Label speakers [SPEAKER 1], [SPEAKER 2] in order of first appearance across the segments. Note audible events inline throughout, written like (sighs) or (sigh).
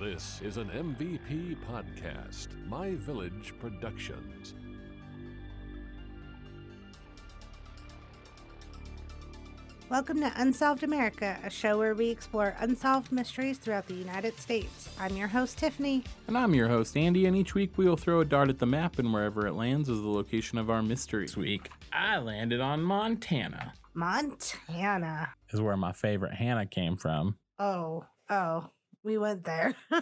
[SPEAKER 1] This is an MVP podcast, My Village Productions.
[SPEAKER 2] Welcome to Unsolved America, a show where we explore unsolved mysteries throughout the United States. I'm your host, Tiffany.
[SPEAKER 3] And I'm your host, Andy, and each week we will throw a dart at the map, and wherever it lands is the location of our mystery. This week, I landed on Montana,
[SPEAKER 2] Montana.
[SPEAKER 3] is where my favorite Hannah came from.
[SPEAKER 2] Oh, oh, we went there. (laughs)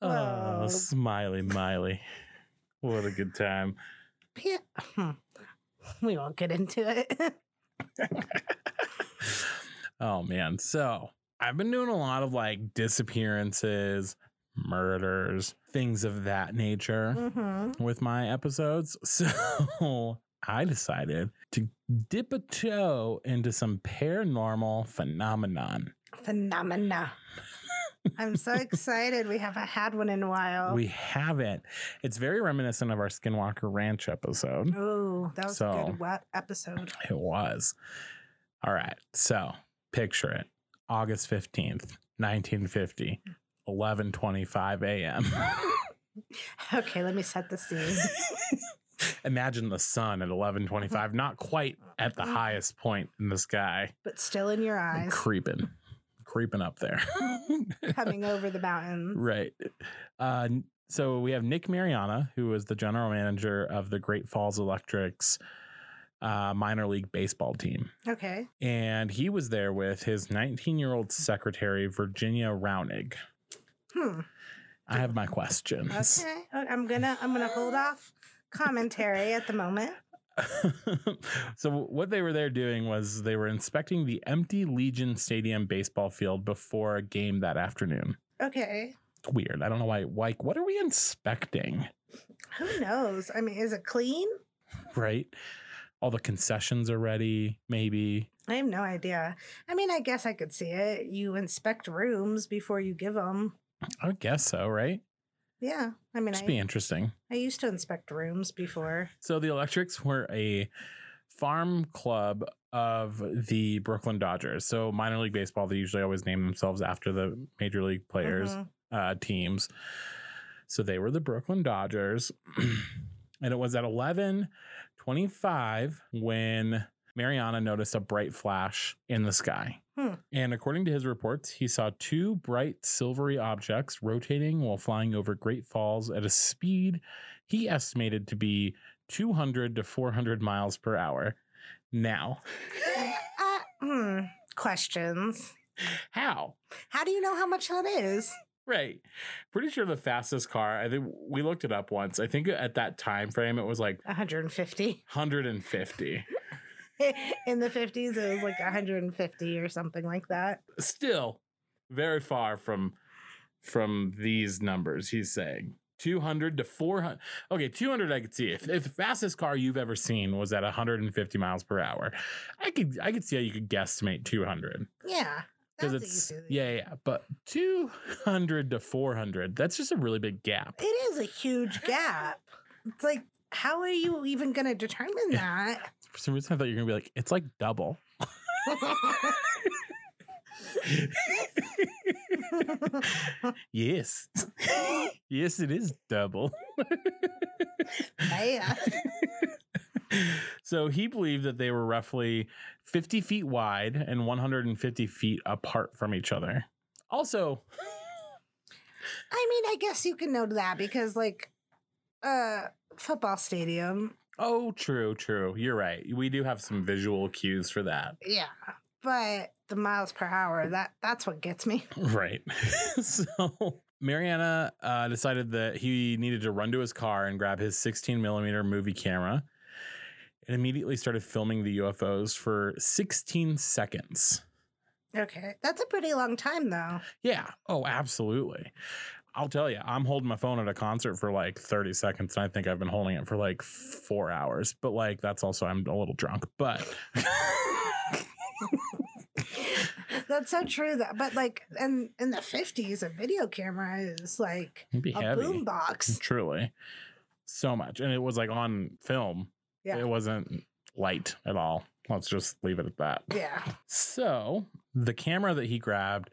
[SPEAKER 3] oh,
[SPEAKER 2] Oh.
[SPEAKER 3] smiley, Miley. What a good time.
[SPEAKER 2] Yeah. Hmm. We won't get into it. (laughs)
[SPEAKER 3] Oh, man. So, I've been doing a lot of like disappearances, murders, things of that nature.
[SPEAKER 2] hmm
[SPEAKER 3] with my episodes. (laughs) So I decided to dip a toe into some paranormal phenomenon.
[SPEAKER 2] Phenomena. I'm so excited. We haven't had one in a while.
[SPEAKER 3] We haven't. It's very reminiscent of our Skinwalker Ranch episode.
[SPEAKER 2] Oh, that was a good wet episode.
[SPEAKER 3] It was. All right. So picture it. August 15th, 1950, 11:25 a.m.
[SPEAKER 2] Okay, let me set the scene. (laughs) (laughs)
[SPEAKER 3] Imagine the sun at 11:25, not quite at the highest point in the sky.
[SPEAKER 2] But still in your eyes,
[SPEAKER 3] creeping creeping up there (laughs) (laughs)
[SPEAKER 2] coming over the mountains.
[SPEAKER 3] right uh so we have nick mariana who was the general manager of the great falls electrics uh, minor league baseball team
[SPEAKER 2] Okay.
[SPEAKER 3] and he was there with his 19 year old secretary virginia raunig
[SPEAKER 2] Hmm.
[SPEAKER 3] i have my questions
[SPEAKER 2] Okay. I'm gonna I'm gonna hold off commentary at the moment. (laughs)
[SPEAKER 3] so what they were there doing was they were inspecting the empty legion stadium baseball field before a game that afternoon
[SPEAKER 2] Okay.
[SPEAKER 3] It's weird. I don't know why. Like, what are we inspecting?
[SPEAKER 2] Who knows? I mean, is it clean?
[SPEAKER 3] Right? All the concessions are ready, maybe.
[SPEAKER 2] I have no idea. I mean, I guess I could see it. You inspect rooms before you give them.
[SPEAKER 3] I guess so, right?
[SPEAKER 2] Yeah. I mean,
[SPEAKER 3] Just be interesting.
[SPEAKER 2] I used to inspect rooms before.
[SPEAKER 3] So the Electrics were a farm club of the Brooklyn Dodgers. So minor league baseball, they usually always name themselves after the major league players,
[SPEAKER 2] Mhm.
[SPEAKER 3] uh, teams. So they were the Brooklyn Dodgers. (clears throat) and it was at 11:25 when Mariana noticed a bright flash in the sky.
[SPEAKER 2] Hmm.
[SPEAKER 3] And according to his reports, he saw two bright silvery objects rotating while flying over Great Falls at a speed he estimated to be 200 to 400 miles per hour. Now,
[SPEAKER 2] Uh, hmm. Questions.
[SPEAKER 3] how?
[SPEAKER 2] How do you know how much that is?
[SPEAKER 3] Right. Pretty sure the fastest car, I think we looked it up once. I think at that time frame it was like
[SPEAKER 2] 150.
[SPEAKER 3] 150. (laughs)
[SPEAKER 2] In the 50s, it was like 150 or something like that.
[SPEAKER 3] Still very far from from these numbers he's saying. 200 to 400. Okay, 200 I could see. If, if the fastest car you've ever seen was at 150 miles per hour, I could I could see how you could guesstimate 200
[SPEAKER 2] Yeah.
[SPEAKER 3] because it's
[SPEAKER 2] easy.
[SPEAKER 3] yeah yeah. But 200 to 400, that's just a really big gap.
[SPEAKER 2] It is a huge gap. It's like, how are you even going to determine (laughs) that?
[SPEAKER 3] For some reason, I thought you were gonna be like, it's like double. (laughs) yes, yes, it is double.
[SPEAKER 2] yeah. (laughs)
[SPEAKER 3] so he believed that they were roughly 50 feet wide and 150 feet apart from each other. Also,
[SPEAKER 2] I mean, I guess you can know that because, like, uh, football stadium,
[SPEAKER 3] oh, true, true. You're right. We do have some visual cues for that.
[SPEAKER 2] yeah. But the miles per hour, that that's what gets me. (laughs)
[SPEAKER 3] Right. (laughs) so Mariana uh, decided that he needed to run to his car and grab his 16 millimeter movie camera and immediately started filming the UFOs for 16 seconds.
[SPEAKER 2] Okay. That's a pretty long time, though.
[SPEAKER 3] Yeah. Oh, absolutely. I'll tell you, I'm holding my phone at a concert for like 30 seconds, and I think I've been holding it for like four hours. But like, that's also, I'm a little drunk. But (laughs)
[SPEAKER 2] That's so true. That, but like, in in the fifties, a video camera is like a
[SPEAKER 3] heavy.
[SPEAKER 2] boom box.
[SPEAKER 3] Truly. So much. And it was like on film.
[SPEAKER 2] Yeah.
[SPEAKER 3] It wasn't light at all. Let's just leave it at that.
[SPEAKER 2] Yeah.
[SPEAKER 3] So the camera that he grabbed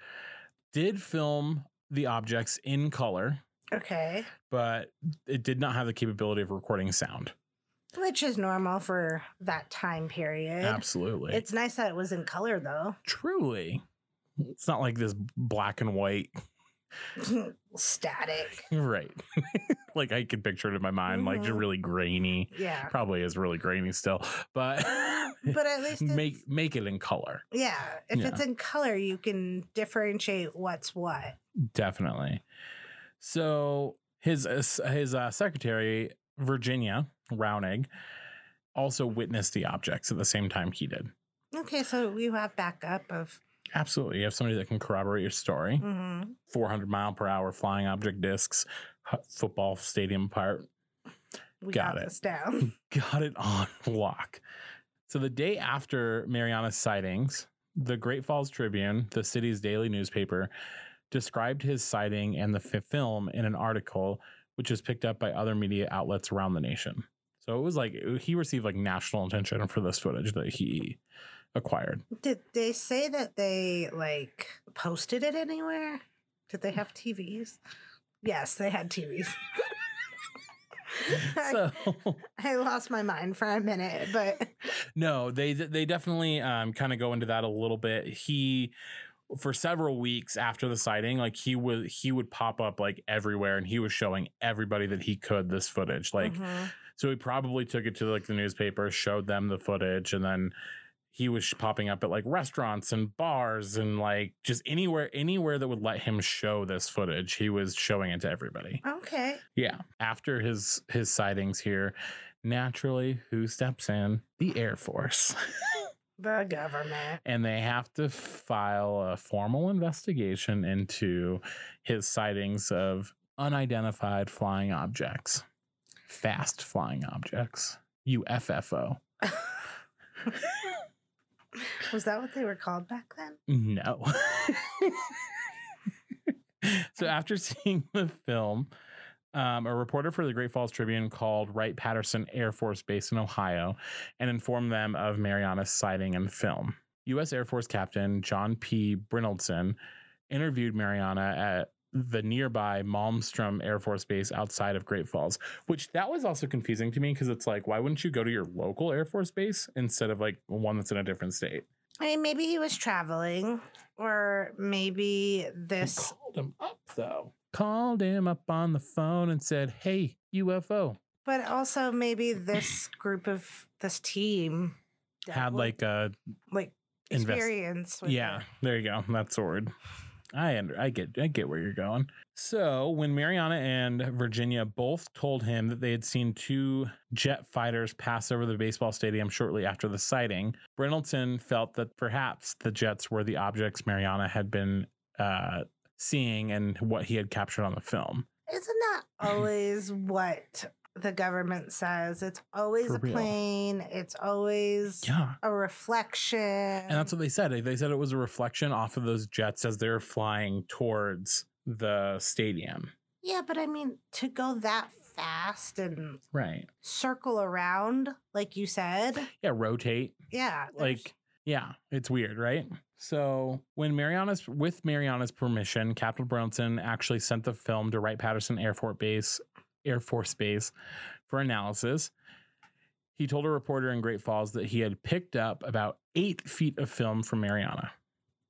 [SPEAKER 3] did film the objects in color,
[SPEAKER 2] Okay.
[SPEAKER 3] but it did not have the capability of recording sound.
[SPEAKER 2] Which is normal for that time period.
[SPEAKER 3] Absolutely.
[SPEAKER 2] It's nice that it was in color though.
[SPEAKER 3] truly. It's not like this black and white. (laughs)
[SPEAKER 2] Static.
[SPEAKER 3] Right. (laughs) like I could picture it in my mind, like just
[SPEAKER 2] Mhm.
[SPEAKER 3] really grainy.
[SPEAKER 2] Yeah.
[SPEAKER 3] Probably is really grainy still, but (laughs)
[SPEAKER 2] But at least
[SPEAKER 3] make make it in color.
[SPEAKER 2] yeah, if
[SPEAKER 3] Yeah.
[SPEAKER 2] it's in color, you can differentiate what's what.
[SPEAKER 3] Definitely. So his uh, his uh, secretary Virginia Raunig also witnessed the objects at the same time he did.
[SPEAKER 2] Okay, so you have backup of.
[SPEAKER 3] Absolutely, you have somebody that can corroborate your story.
[SPEAKER 2] mhm.
[SPEAKER 3] 400 mile per hour flying object discs, football stadium part.
[SPEAKER 2] We
[SPEAKER 3] Got
[SPEAKER 2] got,
[SPEAKER 3] it.
[SPEAKER 2] down. (laughs)
[SPEAKER 3] Got it on (laughs) lock. So the day after Mariana's sightings, the Great Falls Tribune, the city's daily newspaper, described his sighting and the fi- film in an article which was picked up by other media outlets around the nation. So it was like he received like national attention for this footage that he acquired.
[SPEAKER 2] Did they say that they like posted it anywhere? Did they have TVs? Yes, they had TVs. (laughs) I,
[SPEAKER 3] So (laughs)
[SPEAKER 2] I lost my mind for a minute, but (laughs)
[SPEAKER 3] No, they they definitely um, kind of go into that a little bit. He for several weeks after the sighting, like he would he would pop up like everywhere, and he was showing everybody that he could this footage. Like,
[SPEAKER 2] Mhm.
[SPEAKER 3] so he probably took it to like the newspaper, showed them the footage, and then he was popping up at like restaurants and bars and like just anywhere anywhere that would let him show this footage. He was showing it to everybody.
[SPEAKER 2] okay.
[SPEAKER 3] Yeah. After his his sightings here, naturally, who steps in? The Air Force. (laughs)
[SPEAKER 2] The government.
[SPEAKER 3] and they have to file a formal investigation into his sightings of unidentified flying objects, fast flying objects, UFFO. (laughs)
[SPEAKER 2] Was that what they were called back then?
[SPEAKER 3] No. (laughs) so after seeing the film, um, a reporter for the Great Falls Tribune called Wright Patterson Air Force Base in Ohio and informed them of Mariana's sighting and film. U.S. Air Force Captain John P. Brynildsen interviewed Mariana at the nearby Malmstrom Air Force Base outside of Great Falls, which that was also confusing to me because it's like, why wouldn't you go to your local Air Force base instead of like one that's in a different state?
[SPEAKER 2] I mean, maybe he was traveling, or maybe
[SPEAKER 3] I
[SPEAKER 2] this.
[SPEAKER 3] called him up though. Called him up on the phone and said, "Hey, UFO."
[SPEAKER 2] But also, maybe this (clears throat) group of this team
[SPEAKER 3] Had like a
[SPEAKER 2] like
[SPEAKER 3] invest-
[SPEAKER 2] experience. with
[SPEAKER 3] yeah. There you go. That's the word. I under I get I get where you're going. So when Mariana and Virginia both told him that they had seen two jet fighters pass over the baseball stadium shortly after the sighting, Brynildsen felt that perhaps the jets were the objects Mariana had been uh, seeing and what he had captured on the film.
[SPEAKER 2] Isn't that (laughs) always what the government says? It's always
[SPEAKER 3] For
[SPEAKER 2] a
[SPEAKER 3] real.
[SPEAKER 2] plane. It's always
[SPEAKER 3] Yeah.
[SPEAKER 2] a reflection.
[SPEAKER 3] And that's what they said. They said it was a reflection off of those jets as they're flying towards the stadium.
[SPEAKER 2] yeah, but I mean, to go that fast and
[SPEAKER 3] Right.
[SPEAKER 2] circle around, like you said,
[SPEAKER 3] Yeah, rotate.
[SPEAKER 2] yeah,
[SPEAKER 3] Like, yeah, it's weird, right? So when Mariana's with Mariana's permission, Captain Bronson actually sent the film to Wright Patterson Air Force Base, Air Force Base for analysis. He told a reporter in Great Falls that he had picked up about eight feet of film from Mariana.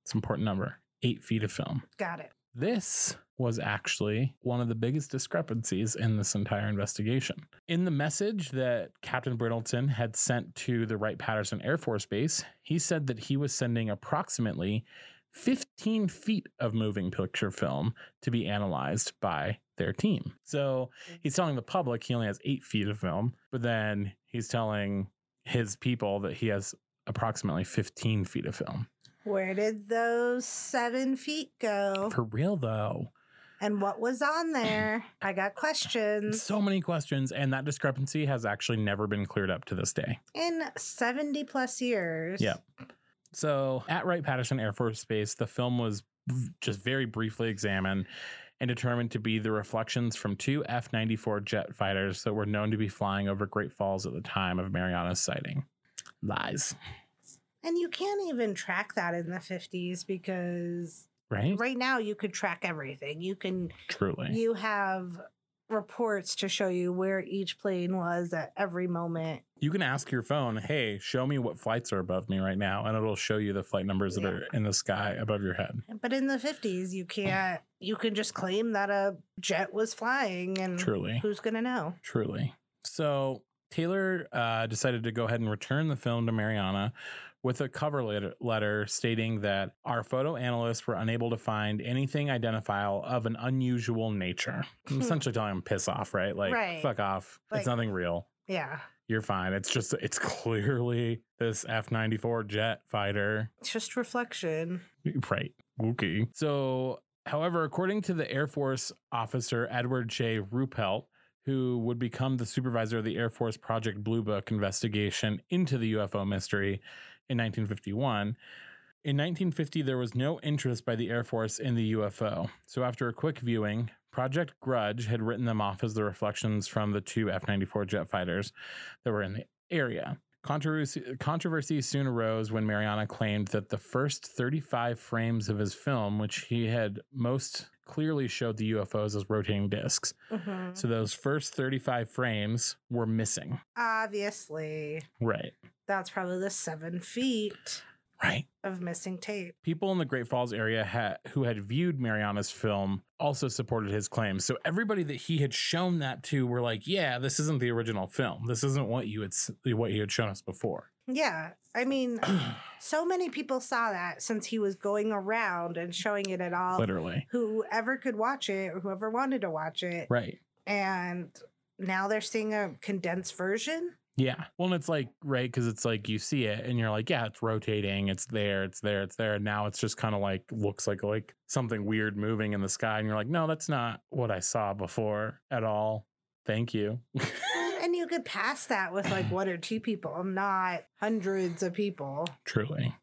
[SPEAKER 3] It's an important number. Eight feet of film.
[SPEAKER 2] got it.
[SPEAKER 3] This was actually one of the biggest discrepancies in this entire investigation. In the message that Captain Brittleton had sent to the Wright Patterson Air Force Base, he said that he was sending approximately 15 feet of moving picture film to be analyzed by their team. So he's telling the public he only has eight feet of film, but then he's telling his people that he has approximately 15 feet of film.
[SPEAKER 2] Where did those seven feet go?
[SPEAKER 3] For real, though.
[SPEAKER 2] And what was on there? (sighs) I got questions.
[SPEAKER 3] So many questions, and that discrepancy has actually never been cleared up to this day.
[SPEAKER 2] In 70 plus years.
[SPEAKER 3] Yeah. So, at Wright Patterson Air Force Base, the film was just very briefly examined and determined to be the reflections from two F 94 jet fighters that were known to be flying over Great Falls at the time of Mariana's sighting. Lies.
[SPEAKER 2] And you can't even track that in the 50s because
[SPEAKER 3] Right?
[SPEAKER 2] right now you could track everything. You can,
[SPEAKER 3] Truly.
[SPEAKER 2] you have reports to show you where each plane was at every moment.
[SPEAKER 3] You can ask your phone, hey, show me what flights are above me right now, and it'll show you the flight numbers that are in the sky above your head.
[SPEAKER 2] But in the 50s, you can't, you can just claim that a jet was flying and
[SPEAKER 3] Truly.
[SPEAKER 2] who's going to know?
[SPEAKER 3] Truly. So Taylor uh, decided to go ahead and return the film to Mariana with a cover letter, stating that our photo analysts were unable to find anything identifiable of an unusual nature. I'm
[SPEAKER 2] Hmm.
[SPEAKER 3] essentially telling him piss off, right? Like,
[SPEAKER 2] Right.
[SPEAKER 3] fuck off.
[SPEAKER 2] Like-
[SPEAKER 3] it's nothing real.
[SPEAKER 2] Yeah.
[SPEAKER 3] You're fine. It's just, it's clearly this F 94 jet fighter.
[SPEAKER 2] It's just reflection.
[SPEAKER 3] Right. Okay. So, however, according to the Air Force officer Edward J. Ruppelt, who would become the supervisor of the Air Force Project Blue Book investigation into the UFO mystery in 1951, in 1950, there was no interest by the Air Force in the UFO. So, after a quick viewing, Project Grudge had written them off as the reflections from the two F 94 jet fighters that were in the area. Controversy, controversy soon arose when Mariana claimed that the first 35 frames of his film, which he had most clearly showed the UFOs as rotating discs,
[SPEAKER 2] Mhm.
[SPEAKER 3] so those first 35 frames were missing.
[SPEAKER 2] Obviously,
[SPEAKER 3] Right.
[SPEAKER 2] that's probably the seven feet
[SPEAKER 3] Right.
[SPEAKER 2] of missing tape.
[SPEAKER 3] People in the Great Falls area ha- who had viewed Mariana's film also supported his claims. So everybody that he had shown that to were like, "Yeah, this isn't the original film. This isn't what you had what you had shown us before."
[SPEAKER 2] Yeah. I mean, so many people saw that since he was going around and showing it at all.
[SPEAKER 3] Literally.
[SPEAKER 2] Whoever could watch it or whoever wanted to watch it.
[SPEAKER 3] Right.
[SPEAKER 2] And now they're seeing a condensed version.
[SPEAKER 3] Yeah. Well, and it's like, right, because it's like you see it and you're like, yeah, it's rotating, it's there, it's there, it's there. And now it's just kind of like looks like like something weird moving in the sky. And you're like, no, that's not what I saw before at all. Thank you.
[SPEAKER 2] And you could pass that with like (laughs) one or two people, not hundreds of people.
[SPEAKER 3] Truly.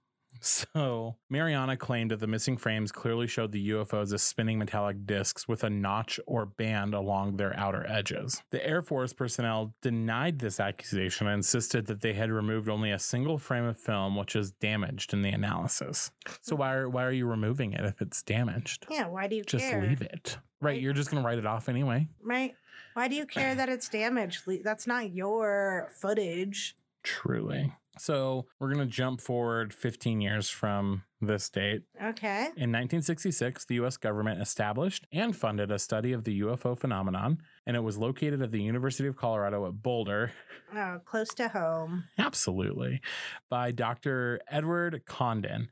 [SPEAKER 3] So, Mariana claimed that the missing frames clearly showed the UFOs as spinning metallic discs with a notch or band along their outer edges. The Air Force personnel denied this accusation and insisted that they had removed only a single frame of film, which is damaged in the analysis. So, hmm. why are, why are you removing it if it's damaged?
[SPEAKER 2] Yeah. Why do you care?
[SPEAKER 3] Just
[SPEAKER 2] care?
[SPEAKER 3] leave it. Right.
[SPEAKER 2] Right.
[SPEAKER 3] You're just going to write it off anyway.
[SPEAKER 2] Right. Why do you care that it's damaged? That's not your footage.
[SPEAKER 3] Truly. So, we're going to jump forward 15 years from this date.
[SPEAKER 2] Okay.
[SPEAKER 3] In 1966, the US government established and funded a study of the UFO phenomenon, and it was located at the University of Colorado at Boulder.
[SPEAKER 2] Oh, close to home.
[SPEAKER 3] Absolutely. By Dr. Edward Condon,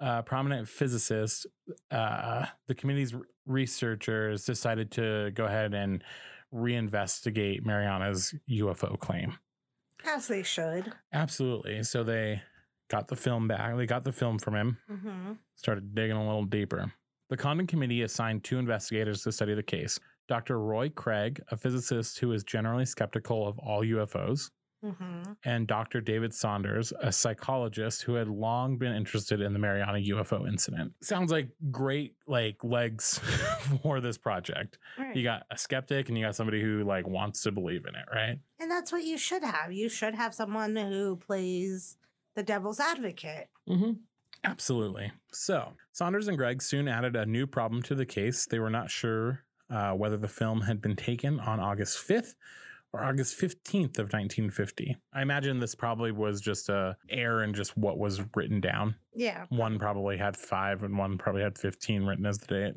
[SPEAKER 3] a prominent physicist. Uh, the committee's researchers decided to go ahead and reinvestigate Mariana's UFO claim.
[SPEAKER 2] As they should.
[SPEAKER 3] Absolutely. So they got the film back. They got the film from him
[SPEAKER 2] Mm-hmm.
[SPEAKER 3] started digging a little deeper. The Condon Committee assigned two investigators to study the case Dr. Roy Craig, a physicist who is generally skeptical of all UFOs,
[SPEAKER 2] Mm-hmm.
[SPEAKER 3] and Dr. David Saunders, a psychologist who had long been interested in the Mariana UFO incident. Sounds like great like legs (laughs) for this project.
[SPEAKER 2] Right.
[SPEAKER 3] You got a skeptic and you got somebody who like wants to believe in it, right?
[SPEAKER 2] and that's what you should have. You should have someone who plays the devil's advocate.
[SPEAKER 3] Mm-hmm. Absolutely. So, Saunders and Greg soon added a new problem to the case. They were not sure uh, whether the film had been taken on August 5th or August 15th of 1950. I imagine this probably was just a error in just what was written down.
[SPEAKER 2] Yeah.
[SPEAKER 3] One probably had 5 and one probably had 15 written as the date.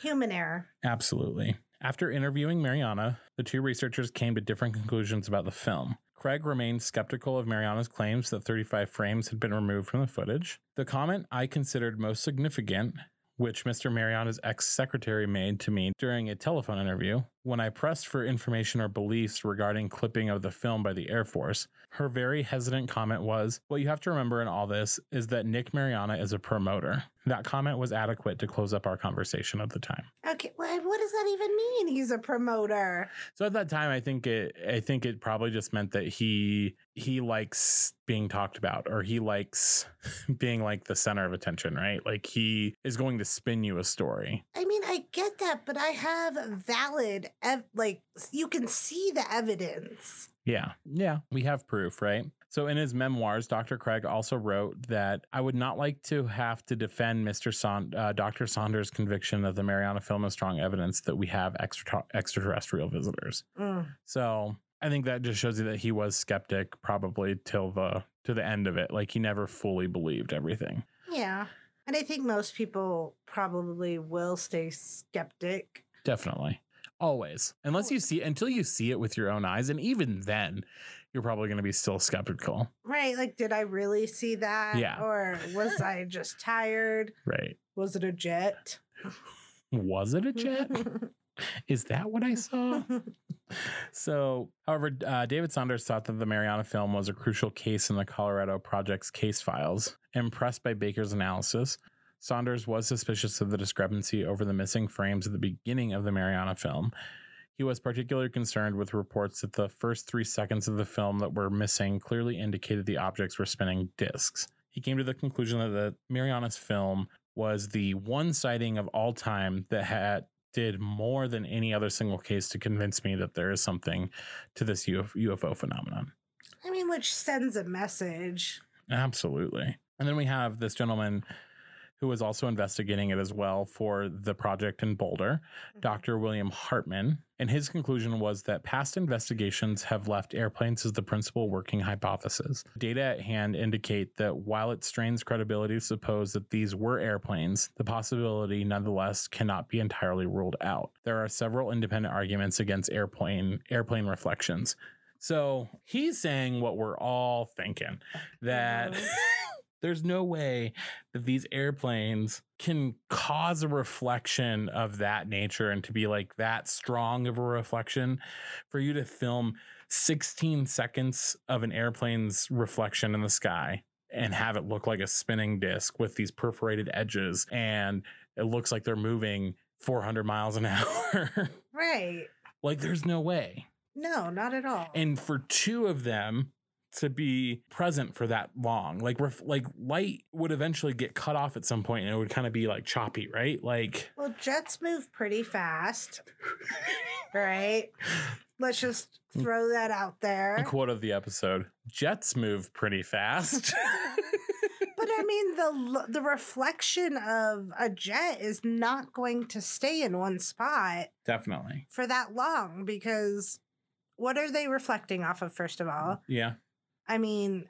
[SPEAKER 2] Human error.
[SPEAKER 3] Absolutely. After interviewing Mariana, the two researchers came to different conclusions about the film. Craig remained skeptical of Mariana's claims that 35 frames had been removed from the footage. The comment I considered most significant, which Mr. Mariana's ex secretary made to me during a telephone interview, when I pressed for information or beliefs regarding clipping of the film by the Air Force, her very hesitant comment was, What you have to remember in all this is that Nick Mariana is a promoter. That comment was adequate to close up our conversation at the time.
[SPEAKER 2] Okay. Well, what does that even mean? He's a promoter.
[SPEAKER 3] So at that time, I think it, I think it probably just meant that he, he likes being talked about, or he likes (laughs) being like the center of attention, right? Like he is going to spin you a story.
[SPEAKER 2] I mean, I get that, but I have valid, ev- like, you can see the evidence.
[SPEAKER 3] Yeah, yeah, we have proof, right? So, in his memoirs, Dr. Craig also wrote that I would not like to have to defend Mr. Son- uh, Dr. Saunders' conviction that the Mariana film is strong evidence that we have extra- extraterrestrial visitors.
[SPEAKER 2] Mm.
[SPEAKER 3] So, I think that just shows you that he was skeptic probably till the to the end of it. Like he never fully believed everything.
[SPEAKER 2] Yeah. And I think most people probably will stay skeptic.
[SPEAKER 3] Definitely. Always. Unless you see until you see it with your own eyes. And even then, you're probably going to be still skeptical.
[SPEAKER 2] Right. Like, did I really see that?
[SPEAKER 3] Yeah.
[SPEAKER 2] Or was I just tired?
[SPEAKER 3] Right.
[SPEAKER 2] Was it a jet?
[SPEAKER 3] Was it a jet? (laughs) Is that what I saw? (laughs) So, however, uh, David Saunders thought that the Mariana film was a crucial case in the Colorado Project's case files. Impressed by Baker's analysis, Saunders was suspicious of the discrepancy over the missing frames at the beginning of the Mariana film. He was particularly concerned with reports that the first three seconds of the film that were missing clearly indicated the objects were spinning discs. He came to the conclusion that the Marianas film was the one sighting of all time that had did more than any other single case to convince me that there is something to this UFO, UFO phenomenon.
[SPEAKER 2] I mean, which sends a message.
[SPEAKER 3] Absolutely. And then we have this gentleman who was also investigating it as well for the project in Boulder, Dr. William Hartmann. And his conclusion was that past investigations have left airplanes as the principal working hypothesis. Data at hand indicate that while it strains credibility to suppose that these were airplanes, the possibility nonetheless cannot be entirely ruled out. There are several independent arguments against airplane airplane reflections. So he's saying what we're all thinking that
[SPEAKER 2] Mhm. (laughs)
[SPEAKER 3] there's no way that these airplanes can cause a reflection of that nature and to be like that strong of a reflection for you to film 16 seconds of an airplane's reflection in the sky and have it look like a spinning disc with these perforated edges and it looks like they're moving 400 miles an (laughs) hour
[SPEAKER 2] Right.
[SPEAKER 3] like there's no way
[SPEAKER 2] No, not at all.
[SPEAKER 3] and for two of them to be present for that long like ref- like light would eventually get cut off at some point and it would kind of be like choppy right like
[SPEAKER 2] well, jets move pretty fast, (laughs) right? Let's just mm. throw that out there.
[SPEAKER 3] a quote of the episode jets move pretty fast (laughs) (laughs)
[SPEAKER 2] But I mean, the the reflection of a jet is not going to stay in one spot
[SPEAKER 3] definitely
[SPEAKER 2] for that long because what are they reflecting off of? First of all,
[SPEAKER 3] yeah
[SPEAKER 2] I mean,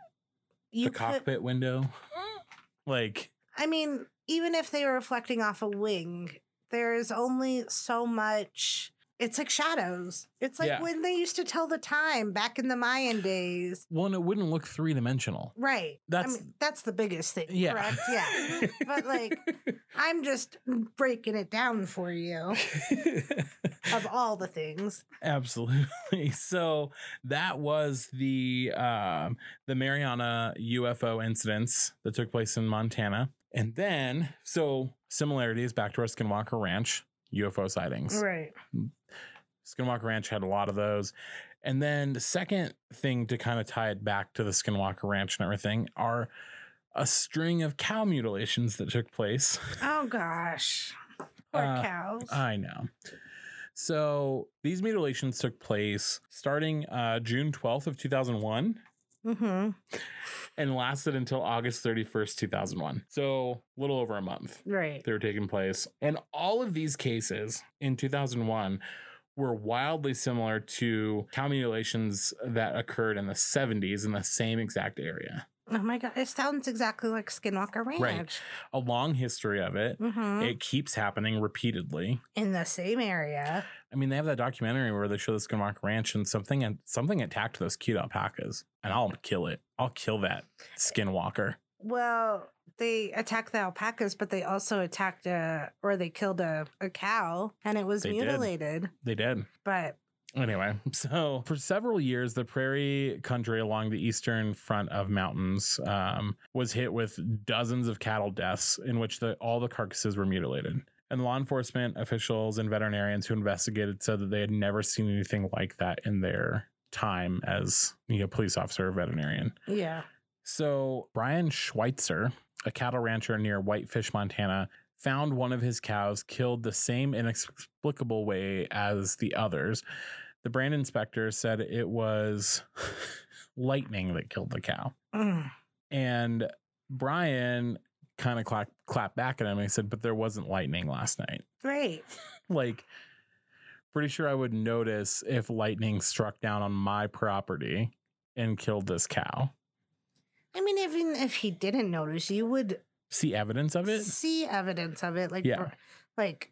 [SPEAKER 2] you
[SPEAKER 3] the
[SPEAKER 2] could.
[SPEAKER 3] cockpit window mm. like
[SPEAKER 2] I mean, even if they were reflecting off a wing, there is only so much. It's like shadows. It's like
[SPEAKER 3] Yeah.
[SPEAKER 2] when they used to tell the time back in the Mayan days.
[SPEAKER 3] well and it wouldn't look three-dimensional
[SPEAKER 2] Right.
[SPEAKER 3] That's-
[SPEAKER 2] I mean, that's the biggest thing.
[SPEAKER 3] yeah
[SPEAKER 2] Correct. Yeah. But like, (laughs) I'm just breaking it down for you (laughs) of all the things.
[SPEAKER 3] Absolutely. (laughs) So that was the um, the Mariana UFO incidents that took place in Montana, and then so similarities back to our Skinwalker Ranch UFO sightings.
[SPEAKER 2] Right.
[SPEAKER 3] Skinwalker Ranch had a lot of those. And then the second thing to kind of tie it back to the Skinwalker Ranch and everything are a string of cow mutilations that took place.
[SPEAKER 2] Oh gosh. Poor
[SPEAKER 3] Uh,
[SPEAKER 2] cows.
[SPEAKER 3] I know. So these mutilations took place starting uh, June 12th of 2001
[SPEAKER 2] mm-hmm.
[SPEAKER 3] and lasted until August 31st, 2001. So a little over a month
[SPEAKER 2] Right.
[SPEAKER 3] they were taking place. And all of these cases in 2001 were wildly similar to cow mutilations that occurred in the 70s in the same exact area.
[SPEAKER 2] Oh my god. It sounds exactly like Skinwalker Ranch.
[SPEAKER 3] Right. A long history of it.
[SPEAKER 2] Mm-hmm.
[SPEAKER 3] It keeps happening repeatedly.
[SPEAKER 2] in the same area.
[SPEAKER 3] I mean, they have that documentary where they show the Skinwalker Ranch and something and something attacked those cute alpacas, and I'll kill it. I'll kill that Skinwalker.
[SPEAKER 2] Well, they attacked the alpacas, but they also attacked a or they killed a, a cow and it was
[SPEAKER 3] They did.
[SPEAKER 2] mutilated.
[SPEAKER 3] They did.
[SPEAKER 2] But
[SPEAKER 3] Anyway, (laughs) so for several years, the prairie country along the eastern front of mountains um, was hit with dozens of cattle deaths in which the, all the carcasses were mutilated. And law enforcement officials and veterinarians who investigated said that they had never seen anything like that in their time as you know police officer or veterinarian.
[SPEAKER 2] yeah.
[SPEAKER 3] So Brian Schweitzer, a cattle rancher near Whitefish, Montana, found one of his cows killed the same inexplicable way as the others. The brand inspector said it was (laughs) lightning that killed the cow.
[SPEAKER 2] Mm.
[SPEAKER 3] And Brian kind of clap, clapped back at him and he said, But there wasn't lightning last night.
[SPEAKER 2] Great. (laughs)
[SPEAKER 3] Like, pretty sure I would notice if lightning struck down on my property and killed this cow.
[SPEAKER 2] I mean, even if he didn't notice, you would
[SPEAKER 3] See evidence of it?
[SPEAKER 2] see evidence of it. Like,
[SPEAKER 3] Yeah.
[SPEAKER 2] like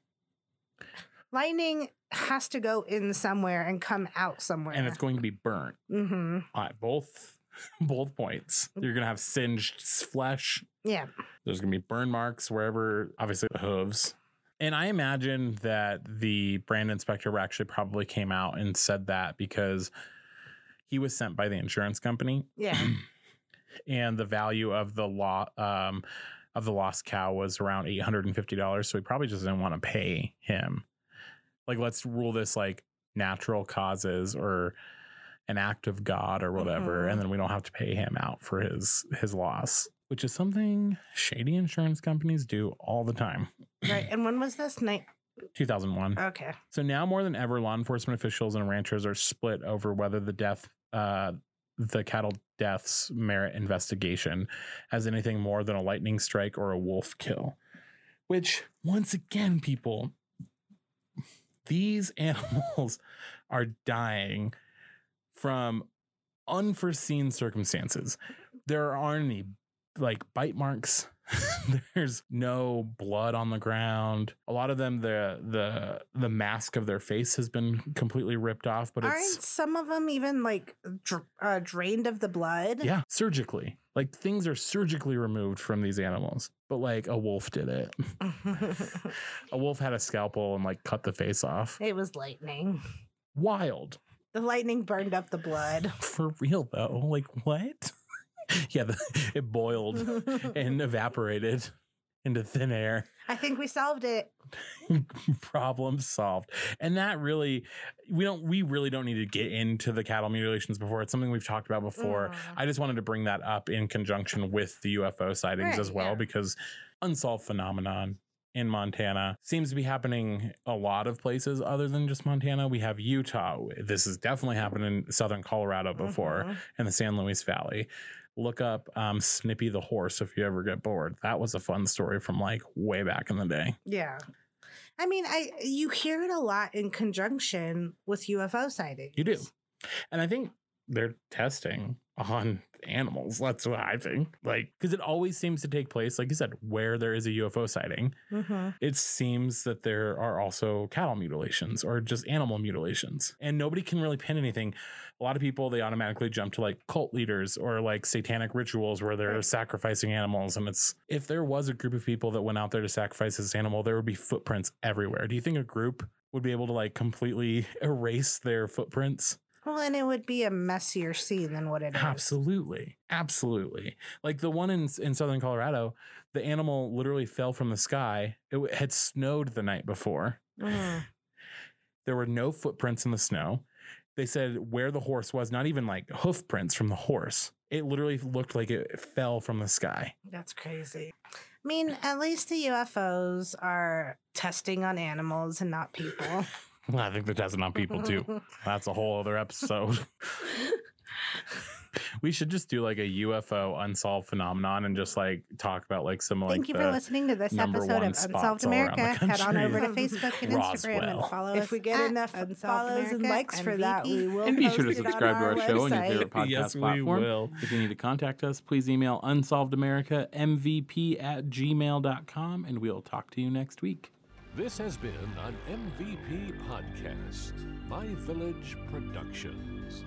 [SPEAKER 2] lightning has to go in somewhere and come out somewhere.
[SPEAKER 3] And it's going to be burnt
[SPEAKER 2] mm-hmm.
[SPEAKER 3] at both (laughs) both points. You're gonna have singed flesh.
[SPEAKER 2] Yeah.
[SPEAKER 3] There's gonna be burn marks wherever, obviously the hooves. And I imagine that the brand inspector actually probably came out and said that because he was sent by the insurance company
[SPEAKER 2] Yeah. (clears throat)
[SPEAKER 3] and the value of the law um of the lost cow was around $850 so he probably just didn't want to pay him like let's rule this like natural causes or an act of god or whatever
[SPEAKER 2] Mhm.
[SPEAKER 3] and then we don't have to pay him out for his his loss which is something shady insurance companies do all the time
[SPEAKER 2] right. And when was this night?
[SPEAKER 3] 2001
[SPEAKER 2] Okay.
[SPEAKER 3] so now more than ever, law enforcement officials and ranchers are split over whether the death, uh, the cattle deaths merit investigation as anything more than a lightning strike or a wolf kill. Which, once again, people, these (laughs) animals are dying from unforeseen circumstances. There aren't any like bite marks. (laughs) There's no blood on the ground. A lot of them, the the the mask of their face has been completely ripped off, but
[SPEAKER 2] Aren't
[SPEAKER 3] it's
[SPEAKER 2] some of them even like dr- uh, drained of the blood?
[SPEAKER 3] yeah, surgically. Like things are surgically removed from these animals. But like a wolf did it. (laughs) a wolf had a scalpel and like cut the face off.
[SPEAKER 2] it was lightning.
[SPEAKER 3] Wild.
[SPEAKER 2] The lightning burned up the blood. (laughs)
[SPEAKER 3] For real though. Like what? (laughs) yeah, the, it boiled (laughs) and evaporated into thin air.
[SPEAKER 2] I think we solved it. (laughs)
[SPEAKER 3] problem solved and that really we don't we really don't need to get into the cattle mutilations before it's something we've talked about before
[SPEAKER 2] Mm.
[SPEAKER 3] i just wanted to bring that up in conjunction with the ufo sightings
[SPEAKER 2] Right,
[SPEAKER 3] as well
[SPEAKER 2] yeah.
[SPEAKER 3] because unsolved phenomenon in montana seems to be happening a lot of places other than just montana we have utah this has definitely happened in southern colorado before
[SPEAKER 2] Mhm.
[SPEAKER 3] in the san luis valley look up um, snippy the horse if you ever get bored that was a fun story from like way back in the day
[SPEAKER 2] Yeah. I mean, I you hear it a lot in conjunction with UFO sightings.
[SPEAKER 3] You do. And I think they're testing on animals. That's what I think. Like, because it always seems to take place, like you said, where there is a UFO sighting.
[SPEAKER 2] Mm-hmm.
[SPEAKER 3] It seems that there are also cattle mutilations or just animal mutilations. And nobody can really pin anything. A lot of people, they automatically jump to like cult leaders or like satanic rituals where they're
[SPEAKER 2] Right.
[SPEAKER 3] sacrificing animals. And it's, if there was a group of people that went out there to sacrifice this animal, there would be footprints everywhere. Do you think a group would be able to like completely (laughs) erase their footprints?
[SPEAKER 2] Well, and it would be a messier scene than what it is.
[SPEAKER 3] Absolutely. Absolutely. Like the one in in southern Colorado, the animal literally fell from the sky. It had snowed the night before.
[SPEAKER 2] Mhm. (sighs)
[SPEAKER 3] There were no footprints in the snow. They said where the horse was, not even like hoof prints from the horse. It literally looked like it fell from the sky.
[SPEAKER 2] That's crazy. I mean, at least the UFOs are testing on animals and not people. (laughs) (laughs)
[SPEAKER 3] I think they're testing on people too. (laughs) That's a whole other episode. (laughs) we should just do like a UFO unsolved phenomenon and just like talk about like some like
[SPEAKER 2] Thank you
[SPEAKER 3] the,
[SPEAKER 2] for listening to this episode of Unsolved America. Head on over to. Facebook and Instagram and follow us.
[SPEAKER 4] If we get enough
[SPEAKER 2] Unsolved
[SPEAKER 4] follows and
[SPEAKER 2] America
[SPEAKER 4] likes for that,
[SPEAKER 2] MVP.
[SPEAKER 4] we will
[SPEAKER 5] And be sure to
[SPEAKER 4] post it on
[SPEAKER 5] subscribe to our show on your favorite podcast
[SPEAKER 3] Yes, we
[SPEAKER 5] platform.
[SPEAKER 3] will.
[SPEAKER 5] If you need to contact us, please email unsolvedamerica.mvp at gmail.com and we'll talk to you next week.
[SPEAKER 1] This has been an MVP podcast, My Village Productions.